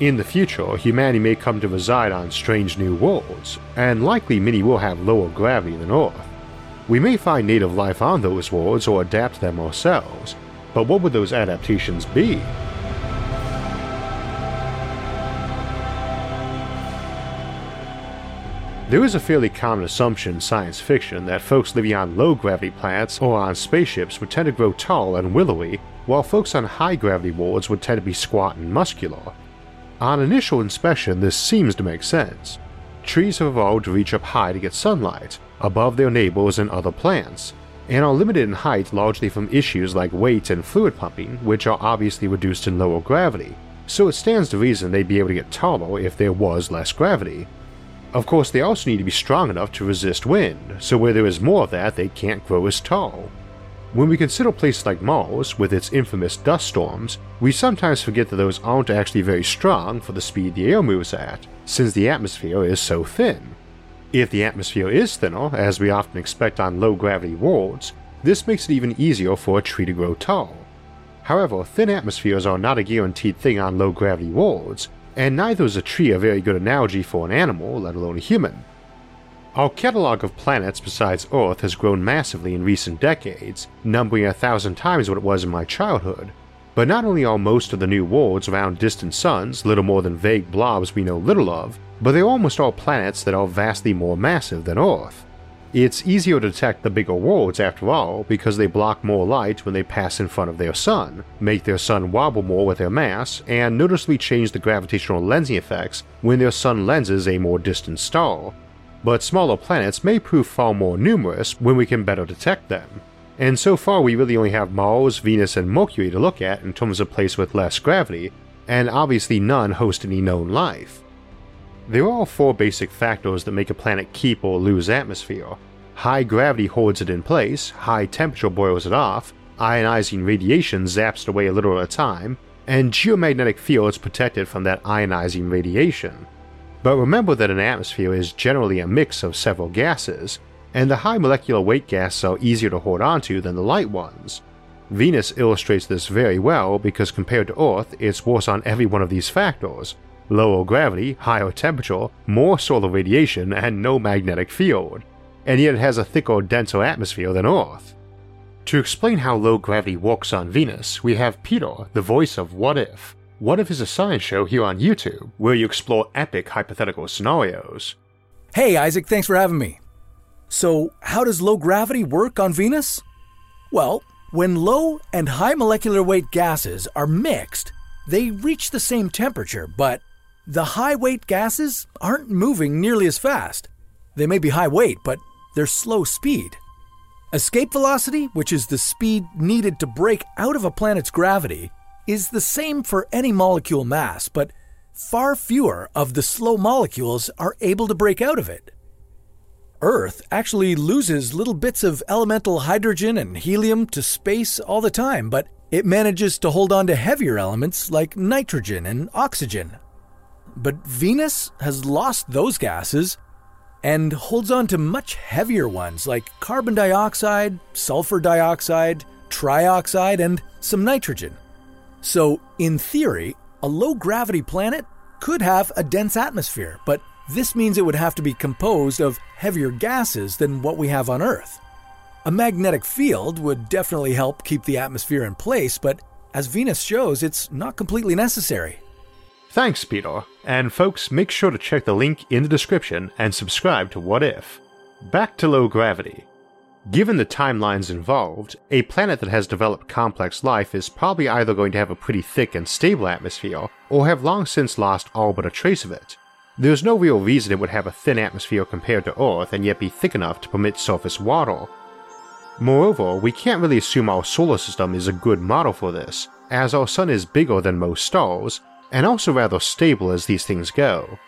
In the future, humanity may come to reside on strange new worlds, and likely many will have lower gravity than Earth. We may find native life on those worlds or adapt them ourselves, but what would those adaptations be? There is a fairly common assumption in science fiction that folks living on low gravity planets or on spaceships would tend to grow tall and willowy, while folks on high gravity worlds would tend to be squat and muscular. On initial inspection, this seems to make sense. Trees have evolved to reach up high to get sunlight, above their neighbors and other plants, and are limited in height largely from issues like weight and fluid pumping, which are obviously reduced in lower gravity, so it stands to reason they'd be able to get taller if there was less gravity. Of course, they also need to be strong enough to resist wind, so where there is more of that, they can't grow as tall. When we consider places like Mars, with its infamous dust storms, we sometimes forget that those aren't actually very strong for the speed the air moves at, since the atmosphere is so thin. If the atmosphere is thinner, as we often expect on low gravity worlds, this makes it even easier for a tree to grow tall. However, thin atmospheres are not a guaranteed thing on low gravity worlds, and neither is a tree a very good analogy for an animal, let alone a human. Our catalog of planets besides Earth has grown massively in recent decades, numbering a thousand times what it was in my childhood. But not only are most of the new worlds around distant suns little more than vague blobs we know little of, but they're almost all planets that are vastly more massive than Earth. It's easier to detect the bigger worlds after all because they block more light when they pass in front of their sun, make their sun wobble more with their mass, and noticeably change the gravitational lensing effects when their sun lenses a more distant star, but smaller planets may prove far more numerous when we can better detect them. And so far, we really only have Mars, Venus, and Mercury to look at in terms of place with less gravity, and obviously none host any known life. There are four basic factors that make a planet keep or lose atmosphere. High gravity holds it in place, high temperature boils it off, ionizing radiation zaps it away a little at a time, and geomagnetic fields protect it from that ionizing radiation. But remember that an atmosphere is generally a mix of several gases, and the high molecular weight gases are easier to hold onto than the light ones. Venus illustrates this very well because compared to Earth, it's worse on every one of these factors lower gravity, higher temperature, more solar radiation, and no magnetic field. And yet it has a thicker, denser atmosphere than Earth. To explain how low gravity works on Venus, we have Peter, the voice of What If, what If is a science show here on YouTube where you explore epic hypothetical scenarios. Hey, Isaac, thanks for having me. So, how does low gravity work on Venus? Well, when low and high molecular weight gases are mixed, they reach the same temperature, but the high weight gases aren't moving nearly as fast. They may be high weight, but they're slow speed. Escape velocity, which is the speed needed to break out of a planet's gravity, is the same for any molecule mass, but far fewer of the slow molecules are able to break out of it. Earth actually loses little bits of elemental hydrogen and helium to space all the time, but it manages to hold on to heavier elements like nitrogen and oxygen. But Venus has lost those gases and holds on to much heavier ones like carbon dioxide, sulfur dioxide, trioxide, and some nitrogen. So, in theory, a low gravity planet could have a dense atmosphere, but this means it would have to be composed of heavier gases than what we have on Earth. A magnetic field would definitely help keep the atmosphere in place, but as Venus shows, it's not completely necessary. Thanks, Peter. And folks, make sure to check the link in the description and subscribe to What If. Back to low gravity. Given the timelines involved, a planet that has developed complex life is probably either going to have a pretty thick and stable atmosphere, or have long since lost all but a trace of it. There's no real reason it would have a thin atmosphere compared to Earth and yet be thick enough to permit surface water. Moreover, we can't really assume our solar system is a good model for this, as our sun is bigger than most stars, and also rather stable as these things go.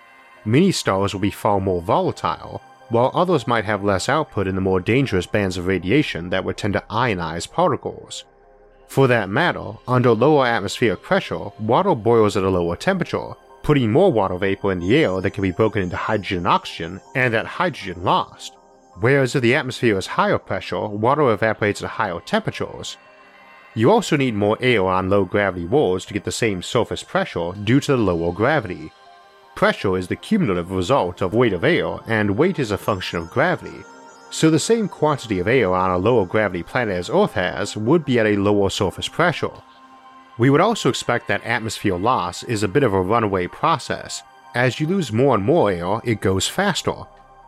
Many stars will be far more volatile, while others might have less output in the more dangerous bands of radiation that would tend to ionize particles. For that matter, under lower atmospheric pressure, water boils at a lower temperature, putting more water vapor in the air that can be broken into hydrogen and oxygen, and that hydrogen lost. Whereas if the atmosphere is higher pressure, water evaporates at higher temperatures. You also need more air on low gravity worlds to get the same surface pressure due to the lower gravity. Pressure is the cumulative result of weight of air, and weight is a function of gravity. So the same quantity of air on a lower gravity planet as Earth has would be at a lower surface pressure. We would also expect that atmosphere loss is a bit of a runaway process. As you lose more and more air, it goes faster.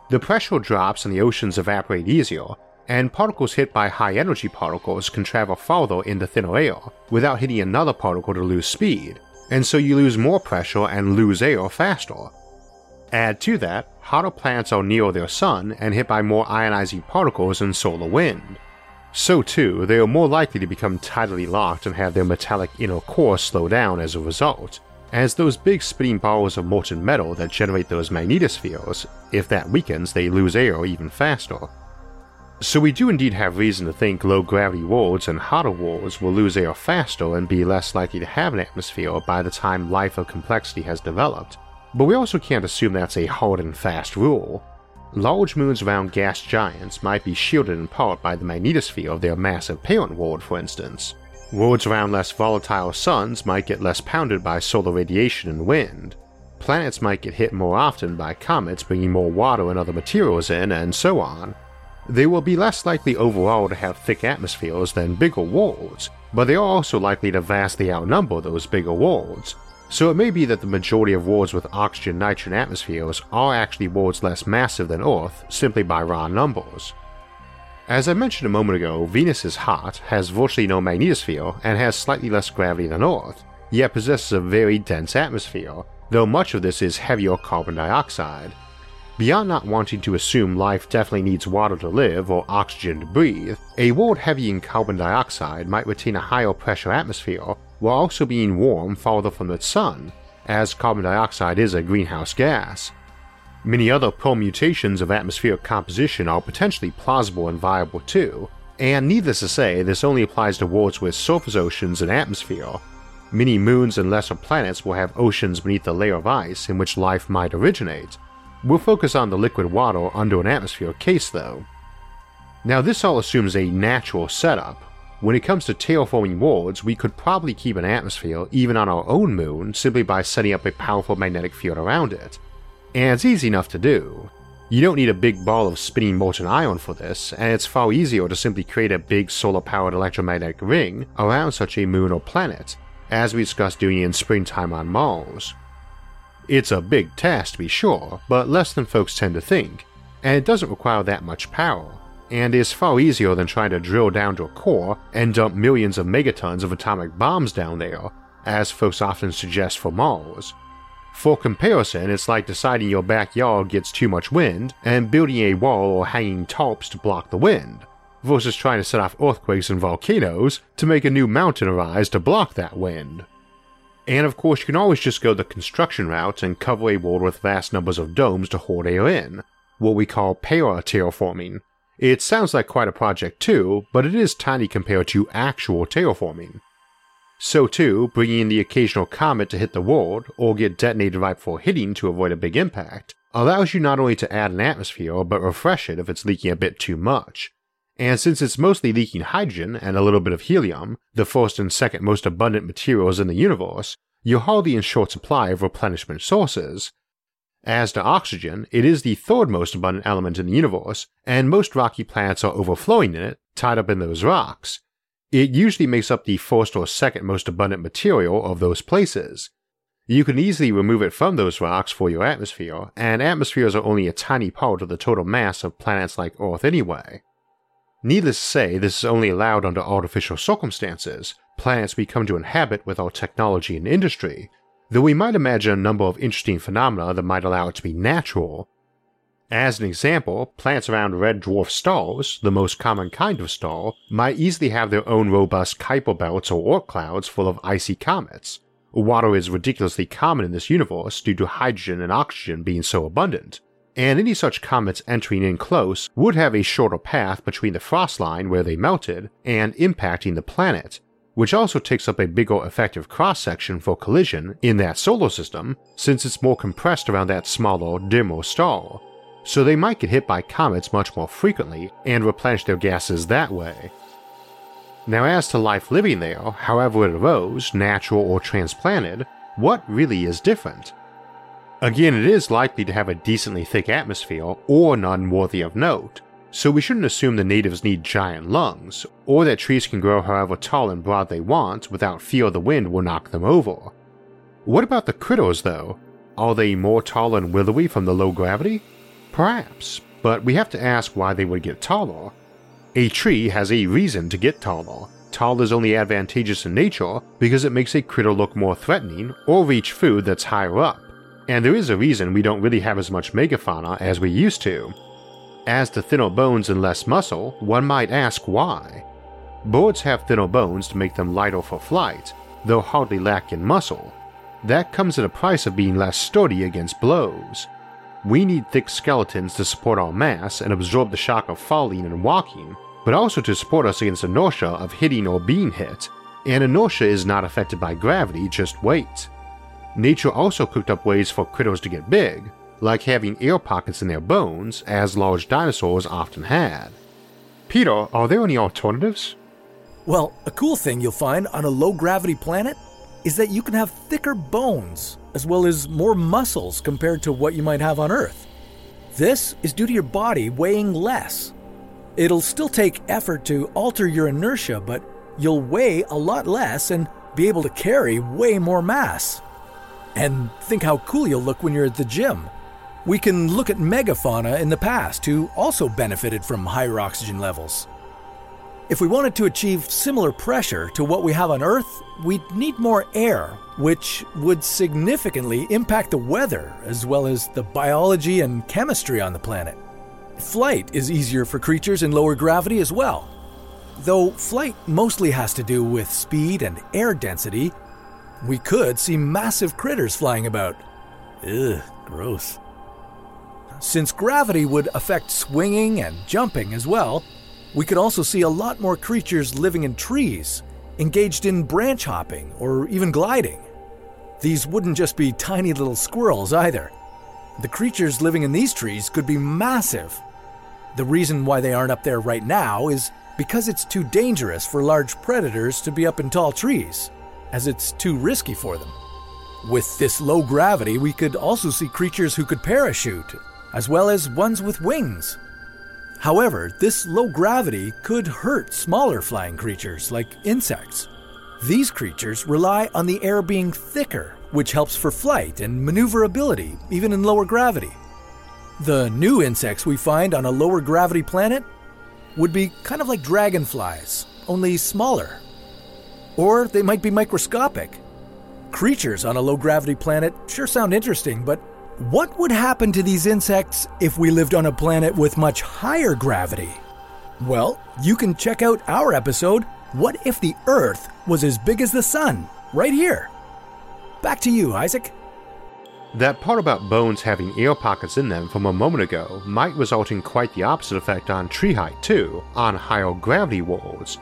The pressure drops and the oceans evaporate easier, and particles hit by high energy particles can travel farther in the thinner air without hitting another particle to lose speed, and so you lose more pressure and lose air faster. Add to that, hotter planets are near their sun and hit by more ionizing particles and solar wind. So too, they are more likely to become tidally locked and have their metallic inner core slow down as a result, as those big spinning balls of molten metal that generate those magnetospheres, if that weakens, they lose air even faster. So we do indeed have reason to think low gravity worlds and hotter worlds will lose air faster and be less likely to have an atmosphere by the time life of complexity has developed, but we also can't assume that's a hard and fast rule. Large moons around gas giants might be shielded in part by the magnetosphere of their massive parent world, for instance. Worlds around less volatile suns might get less pounded by solar radiation and wind. Planets might get hit more often by comets bringing more water and other materials in, and so on. They will be less likely overall to have thick atmospheres than bigger worlds, but they are also likely to vastly outnumber those bigger worlds, so it may be that the majority of worlds with oxygen nitrogen atmospheres are actually worlds less massive than Earth simply by raw numbers. As I mentioned a moment ago, Venus is hot, has virtually no magnetosphere, and has slightly less gravity than Earth, yet possesses a very dense atmosphere, though much of this is heavier carbon dioxide. Beyond not wanting to assume life definitely needs water to live or oxygen to breathe, a world heavy in carbon dioxide might retain a higher pressure atmosphere while also being warm farther from the sun, as carbon dioxide is a greenhouse gas. Many other permutations of atmospheric composition are potentially plausible and viable too, and needless to say, this only applies to worlds with surface oceans and atmosphere. Many moons and lesser planets will have oceans beneath the layer of ice in which life might originate. We'll focus on the liquid water under an atmosphere case though. Now, this all assumes a natural setup, when it comes to terraforming worlds, we could probably keep an atmosphere even on our own moon simply by setting up a powerful magnetic field around it. And it's easy enough to do. You don't need a big ball of spinning molten iron for this, and it's far easier to simply create a big solar powered electromagnetic ring around such a moon or planet, as we discussed doing in springtime on Mars. It's a big task to be sure, but less than folks tend to think, and it doesn't require that much power and is far easier than trying to drill down to a core and dump millions of megatons of atomic bombs down there, as folks often suggest for Mars. For comparison, it's like deciding your backyard gets too much wind and building a wall or hanging tarps to block the wind, versus trying to set off earthquakes and volcanoes to make a new mountain arise to block that wind. And of course, you can always just go the construction route and cover a world with vast numbers of domes to hold air in, what we call para terraforming, it sounds like quite a project too, but it is tiny compared to actual terraforming. So too, bringing in the occasional comet to hit the world, or get detonated right before hitting to avoid a big impact, allows you not only to add an atmosphere, but refresh it if it's leaking a bit too much. And since it's mostly leaking hydrogen and a little bit of helium, the first and second most abundant materials in the universe, you're hardly in short supply of replenishment sources, as to oxygen, it is the third most abundant element in the universe, and most rocky planets are overflowing in it, tied up in those rocks. It usually makes up the first or second most abundant material of those places. You can easily remove it from those rocks for your atmosphere, and atmospheres are only a tiny part of the total mass of planets like Earth anyway. Needless to say, this is only allowed under artificial circumstances, planets we come to inhabit with our technology and industry, though we might imagine a number of interesting phenomena that might allow it to be natural. As an example, planets around red dwarf stars, the most common kind of star, might easily have their own robust Kuiper belts or Oort clouds full of icy comets. Water is ridiculously common in this universe due to hydrogen and oxygen being so abundant, and any such comets entering in close would have a shorter path between the frost line where they melted and impacting the planet, which also takes up a bigger effective cross section for collision in that solar system since it's more compressed around that smaller, dimmer star. So they might get hit by comets much more frequently and replenish their gases that way. Now, as to life living there, however it arose, natural or transplanted, what really is different? Again, it is likely to have a decently thick atmosphere or none worthy of note, so we shouldn't assume the natives need giant lungs, or that trees can grow however tall and broad they want without fear the wind will knock them over. What about the critters, though? Are they more tall and willowy from the low gravity? Perhaps, but we have to ask why they would get taller. A tree has a reason to get taller. Tall is only advantageous in nature because it makes a critter look more threatening or reach food that's higher up and there is a reason we don't really have as much megafauna as we used to. As to thinner bones and less muscle, one might ask why. Birds have thinner bones to make them lighter for flight, though hardly lack in muscle. That comes at a price of being less sturdy against blows. We need thick skeletons to support our mass and absorb the shock of falling and walking, but also to support us against inertia of hitting or being hit, and inertia is not affected by gravity, just weight. Nature also cooked up ways for critters to get big, like having air pockets in their bones, as large dinosaurs often had. Peter, are there any alternatives? Well, a cool thing you'll find on a low gravity planet is that you can have thicker bones, as well as more muscles compared to what you might have on Earth. This is due to your body weighing less. It'll still take effort to alter your inertia, but you'll weigh a lot less and be able to carry way more mass. And think how cool you'll look when you're at the gym. We can look at megafauna in the past who also benefited from higher oxygen levels. If we wanted to achieve similar pressure to what we have on Earth, we'd need more air, which would significantly impact the weather as well as the biology and chemistry on the planet. Flight is easier for creatures in lower gravity as well. Though flight mostly has to do with speed and air density, we could see massive critters flying about. Ugh, gross. Since gravity would affect swinging and jumping as well, we could also see a lot more creatures living in trees, engaged in branch hopping or even gliding. These wouldn't just be tiny little squirrels either. The creatures living in these trees could be massive. The reason why they aren't up there right now is because it's too dangerous for large predators to be up in tall trees as it's too risky for them. With this low gravity, we could also see creatures who could parachute, as well as ones with wings. However, this low gravity could hurt smaller flying creatures like insects. These creatures rely on the air being thicker, which helps for flight and maneuverability, even in lower gravity. The new insects we find on a lower gravity planet would be kind of like dragonflies, only smaller or they might be microscopic. Creatures on a low gravity planet sure sound interesting, but what would happen to these insects if we lived on a planet with much higher gravity? Well, you can check out our episode, What If the Earth Was as Big as the Sun, right here. Back to you, Isaac. That part about bones having air pockets in them from a moment ago might result in quite the opposite effect on tree height, too, on higher gravity worlds,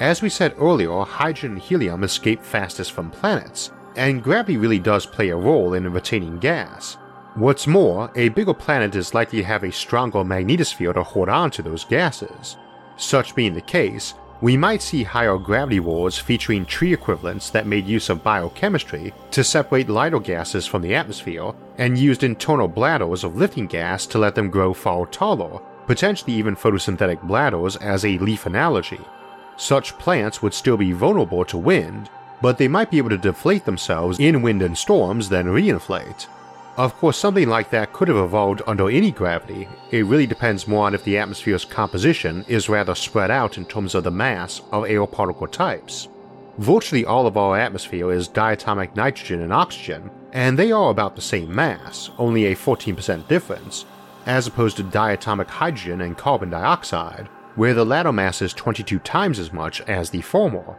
as we said earlier, hydrogen and helium escape fastest from planets, and gravity really does play a role in retaining gas. What's more, a bigger planet is likely to have a stronger magnetosphere to hold on to those gases. Such being the case, we might see higher gravity worlds featuring tree equivalents that made use of biochemistry to separate lighter gases from the atmosphere and used internal bladders of lifting gas to let them grow far taller, potentially even photosynthetic bladders as a leaf analogy. Such plants would still be vulnerable to wind, but they might be able to deflate themselves in wind and storms, then reinflate. Of course, something like that could have evolved under any gravity. It really depends more on if the atmosphere's composition is rather spread out in terms of the mass of air particle types. Virtually all of our atmosphere is diatomic nitrogen and oxygen, and they are about the same mass, only a 14% difference, as opposed to diatomic hydrogen and carbon dioxide, where the latter mass is 22 times as much as the former.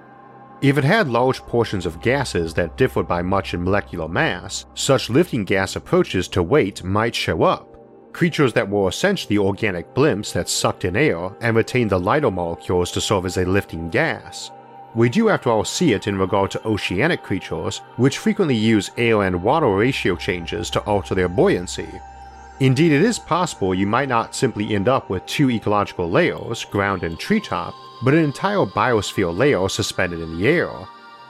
If it had large portions of gases that differed by much in molecular mass, such lifting gas approaches to weight might show up. creatures that were essentially organic blimps that sucked in air and retained the lighter molecules to serve as a lifting gas. We do after all see it in regard to oceanic creatures, which frequently use air and water ratio changes to alter their buoyancy. Indeed, it is possible you might not simply end up with two ecological layers, ground and treetop, but an entire biosphere layer suspended in the air,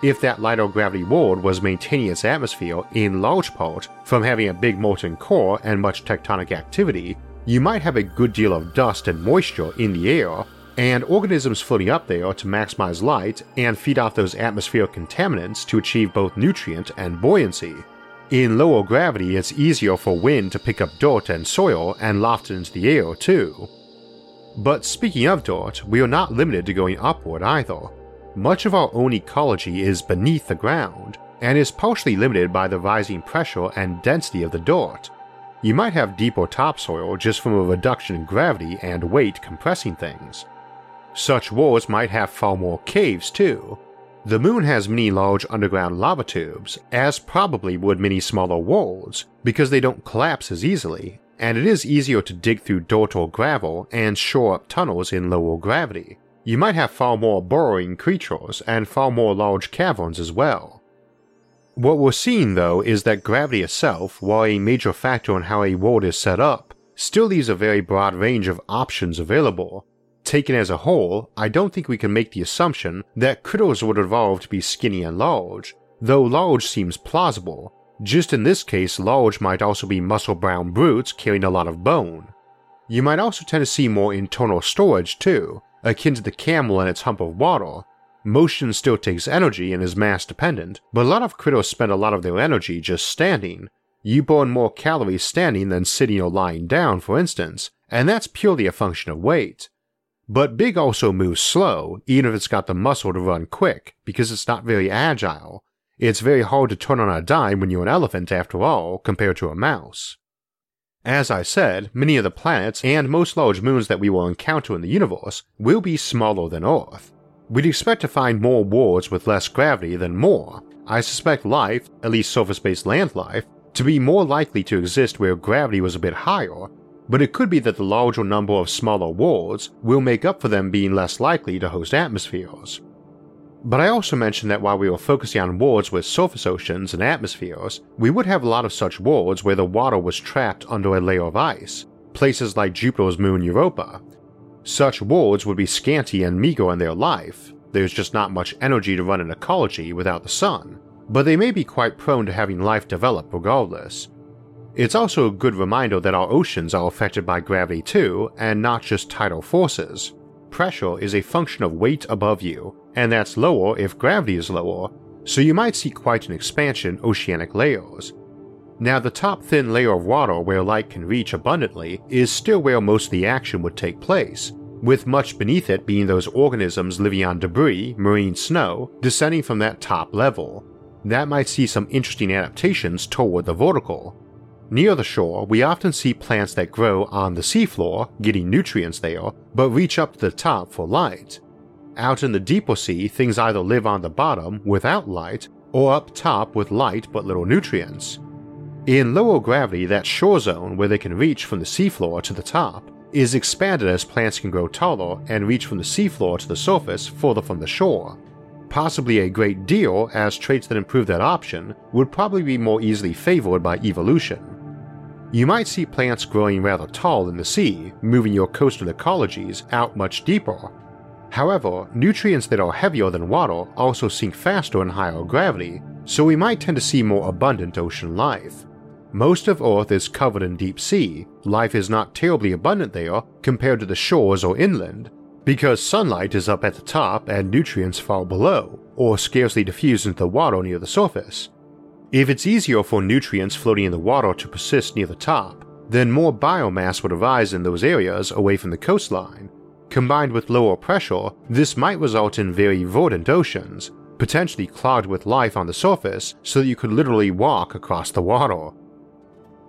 if that lighter gravity world was maintaining its atmosphere in large part from having a big molten core and much tectonic activity, you might have a good deal of dust and moisture in the air, and organisms floating up there to maximize light and feed off those atmospheric contaminants to achieve both nutrient and buoyancy. In lower gravity, it's easier for wind to pick up dirt and soil and loft it into the air too. But speaking of dirt, we are not limited to going upward either. Much of our own ecology is beneath the ground, and is partially limited by the rising pressure and density of the dirt. You might have deeper topsoil just from a reduction in gravity and weight compressing things. Such wars might have far more caves too. The moon has many large underground lava tubes, as probably would many smaller worlds, because they don't collapse as easily, and it is easier to dig through dirt or gravel and shore up tunnels in lower gravity. You might have far more burrowing creatures and far more large caverns as well. What we're seeing though is that gravity itself, while a major factor in how a world is set up, still leaves a very broad range of options available. Taken as a whole, I don't think we can make the assumption that critters would evolve to be skinny and large, though large seems plausible. Just in this case, large might also be muscle bound brutes carrying a lot of bone. You might also tend to see more internal storage too, akin to the camel and its hump of water. Motion still takes energy and is mass dependent, but a lot of critters spend a lot of their energy just standing. You burn more calories standing than sitting or lying down, for instance, and that's purely a function of weight. But Big also moves slow, even if it's got the muscle to run quick, because it's not very agile. It's very hard to turn on a dime when you're an elephant after all, compared to a mouse. As I said, many of the planets and most large moons that we will encounter in the universe will be smaller than Earth. We'd expect to find more worlds with less gravity than more. I suspect life, at least surface based land life, to be more likely to exist where gravity was a bit higher, but it could be that the larger number of smaller worlds will make up for them being less likely to host atmospheres. But I also mentioned that while we were focusing on worlds with surface oceans and atmospheres, we would have a lot of such worlds where the water was trapped under a layer of ice, places like Jupiter's moon Europa. Such worlds would be scanty and meager in their life, there's just not much energy to run an ecology without the sun, but they may be quite prone to having life develop regardless. It's also a good reminder that our oceans are affected by gravity too, and not just tidal forces. Pressure is a function of weight above you, and that's lower if gravity is lower, so you might see quite an expansion oceanic layers. Now, the top thin layer of water where light can reach abundantly is still where most of the action would take place, with much beneath it being those organisms living on debris, marine snow, descending from that top level. That might see some interesting adaptations toward the vertical. Near the shore, we often see plants that grow on the seafloor, getting nutrients there, but reach up to the top for light. Out in the deeper sea, things either live on the bottom without light or up top with light but little nutrients. In lower gravity, that shore zone where they can reach from the seafloor to the top is expanded as plants can grow taller and reach from the seafloor to the surface further from the shore. Possibly a great deal, as traits that improve that option would probably be more easily favored by evolution. You might see plants growing rather tall in the sea, moving your coastal ecologies out much deeper However, nutrients that are heavier than water also sink faster in higher gravity, so we might tend to see more abundant ocean life. Most of Earth is covered in deep sea, life is not terribly abundant there compared to the shores or inland, because sunlight is up at the top and nutrients fall below, or scarcely diffuse into the water near the surface. If it's easier for nutrients floating in the water to persist near the top, then more biomass would arise in those areas away from the coastline, Combined with lower pressure, this might result in very verdant oceans, potentially clogged with life on the surface so that you could literally walk across the water.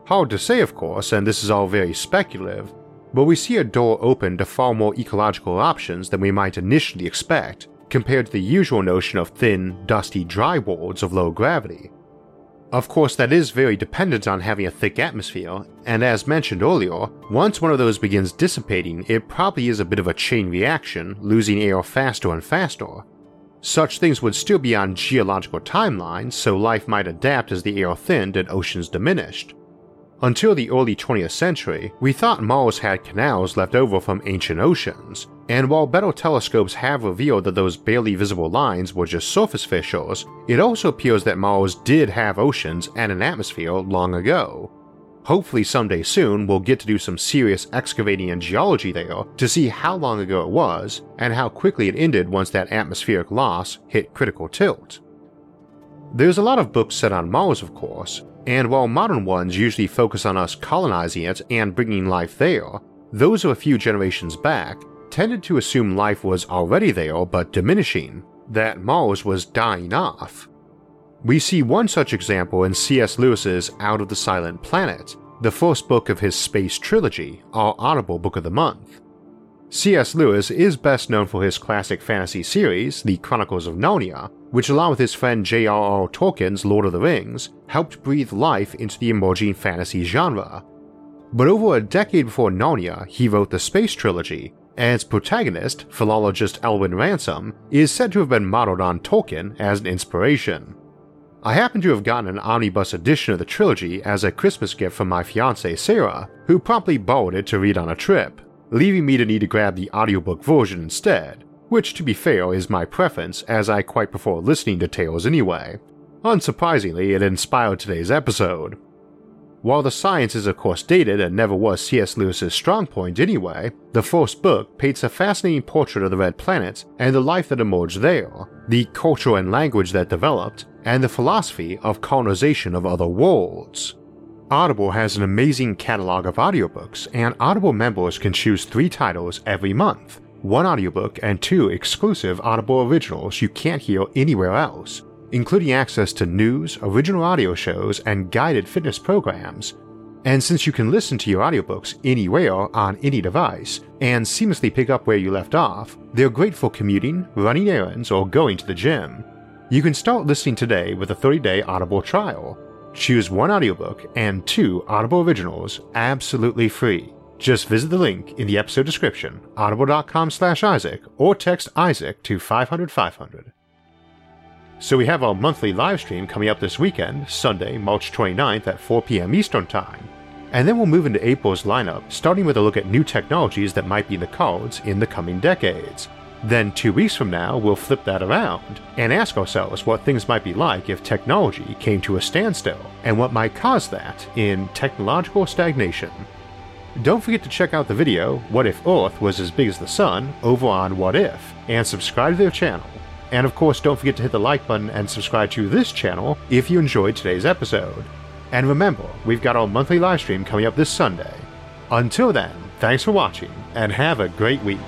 Hard to say, of course, and this is all very speculative, but we see a door open to far more ecological options than we might initially expect, compared to the usual notion of thin, dusty, dry worlds of low gravity. Of course, that is very dependent on having a thick atmosphere, and as mentioned earlier, once one of those begins dissipating, it probably is a bit of a chain reaction, losing air faster and faster. Such things would still be on geological timelines, so life might adapt as the air thinned and oceans diminished. Until the early 20th century, we thought Mars had canals left over from ancient oceans, and while better telescopes have revealed that those barely visible lines were just surface fissures, it also appears that Mars did have oceans and an atmosphere long ago. Hopefully, someday soon, we'll get to do some serious excavating in geology there to see how long ago it was and how quickly it ended once that atmospheric loss hit critical tilt. There's a lot of books set on Mars, of course, and while modern ones usually focus on us colonizing it and bringing life there, those of a few generations back tended to assume life was already there but diminishing, that Mars was dying off. We see one such example in C.S. Lewis's Out of the Silent Planet, the first book of his space trilogy, our Audible Book of the Month. C.S. Lewis is best known for his classic fantasy series, The Chronicles of Narnia, which, along with his friend J.R.R. Tolkien's Lord of the Rings, helped breathe life into the emerging fantasy genre. But over a decade before Narnia, he wrote the Space Trilogy, and its protagonist, philologist Elwin Ransom, is said to have been modeled on Tolkien as an inspiration. I happen to have gotten an omnibus edition of the trilogy as a Christmas gift from my fiancée Sarah, who promptly borrowed it to read on a trip leaving me to need to grab the audiobook version instead, which to be fair is my preference as I quite prefer listening to tales anyway. Unsurprisingly, it inspired today's episode. While the science is of course dated and never was C.S. Lewis's strong point anyway, the first book paints a fascinating portrait of the Red Planet and the life that emerged there, the culture and language that developed, and the philosophy of colonization of other worlds. Audible has an amazing catalog of audiobooks, and Audible members can choose three titles every month one audiobook and two exclusive Audible originals you can't hear anywhere else, including access to news, original audio shows, and guided fitness programs. And since you can listen to your audiobooks anywhere on any device and seamlessly pick up where you left off, they're great for commuting, running errands, or going to the gym. You can start listening today with a 30 day Audible trial Choose one audiobook and two Audible originals absolutely free. Just visit the link in the episode description, audible.com slash Isaac, or text Isaac to 500 500. So we have our monthly live stream coming up this weekend, Sunday, March 29th at 4 p.m. Eastern Time. And then we'll move into April's lineup, starting with a look at new technologies that might be in the cards in the coming decades. Then, two weeks from now, we'll flip that around and ask ourselves what things might be like if technology came to a standstill and what might cause that in technological stagnation. Don't forget to check out the video, What If Earth Was As Big as the Sun, over on What If, and subscribe to their channel. And of course, don't forget to hit the like button and subscribe to this channel if you enjoyed today's episode. And remember, we've got our monthly livestream coming up this Sunday. Until then, thanks for watching, and have a great week.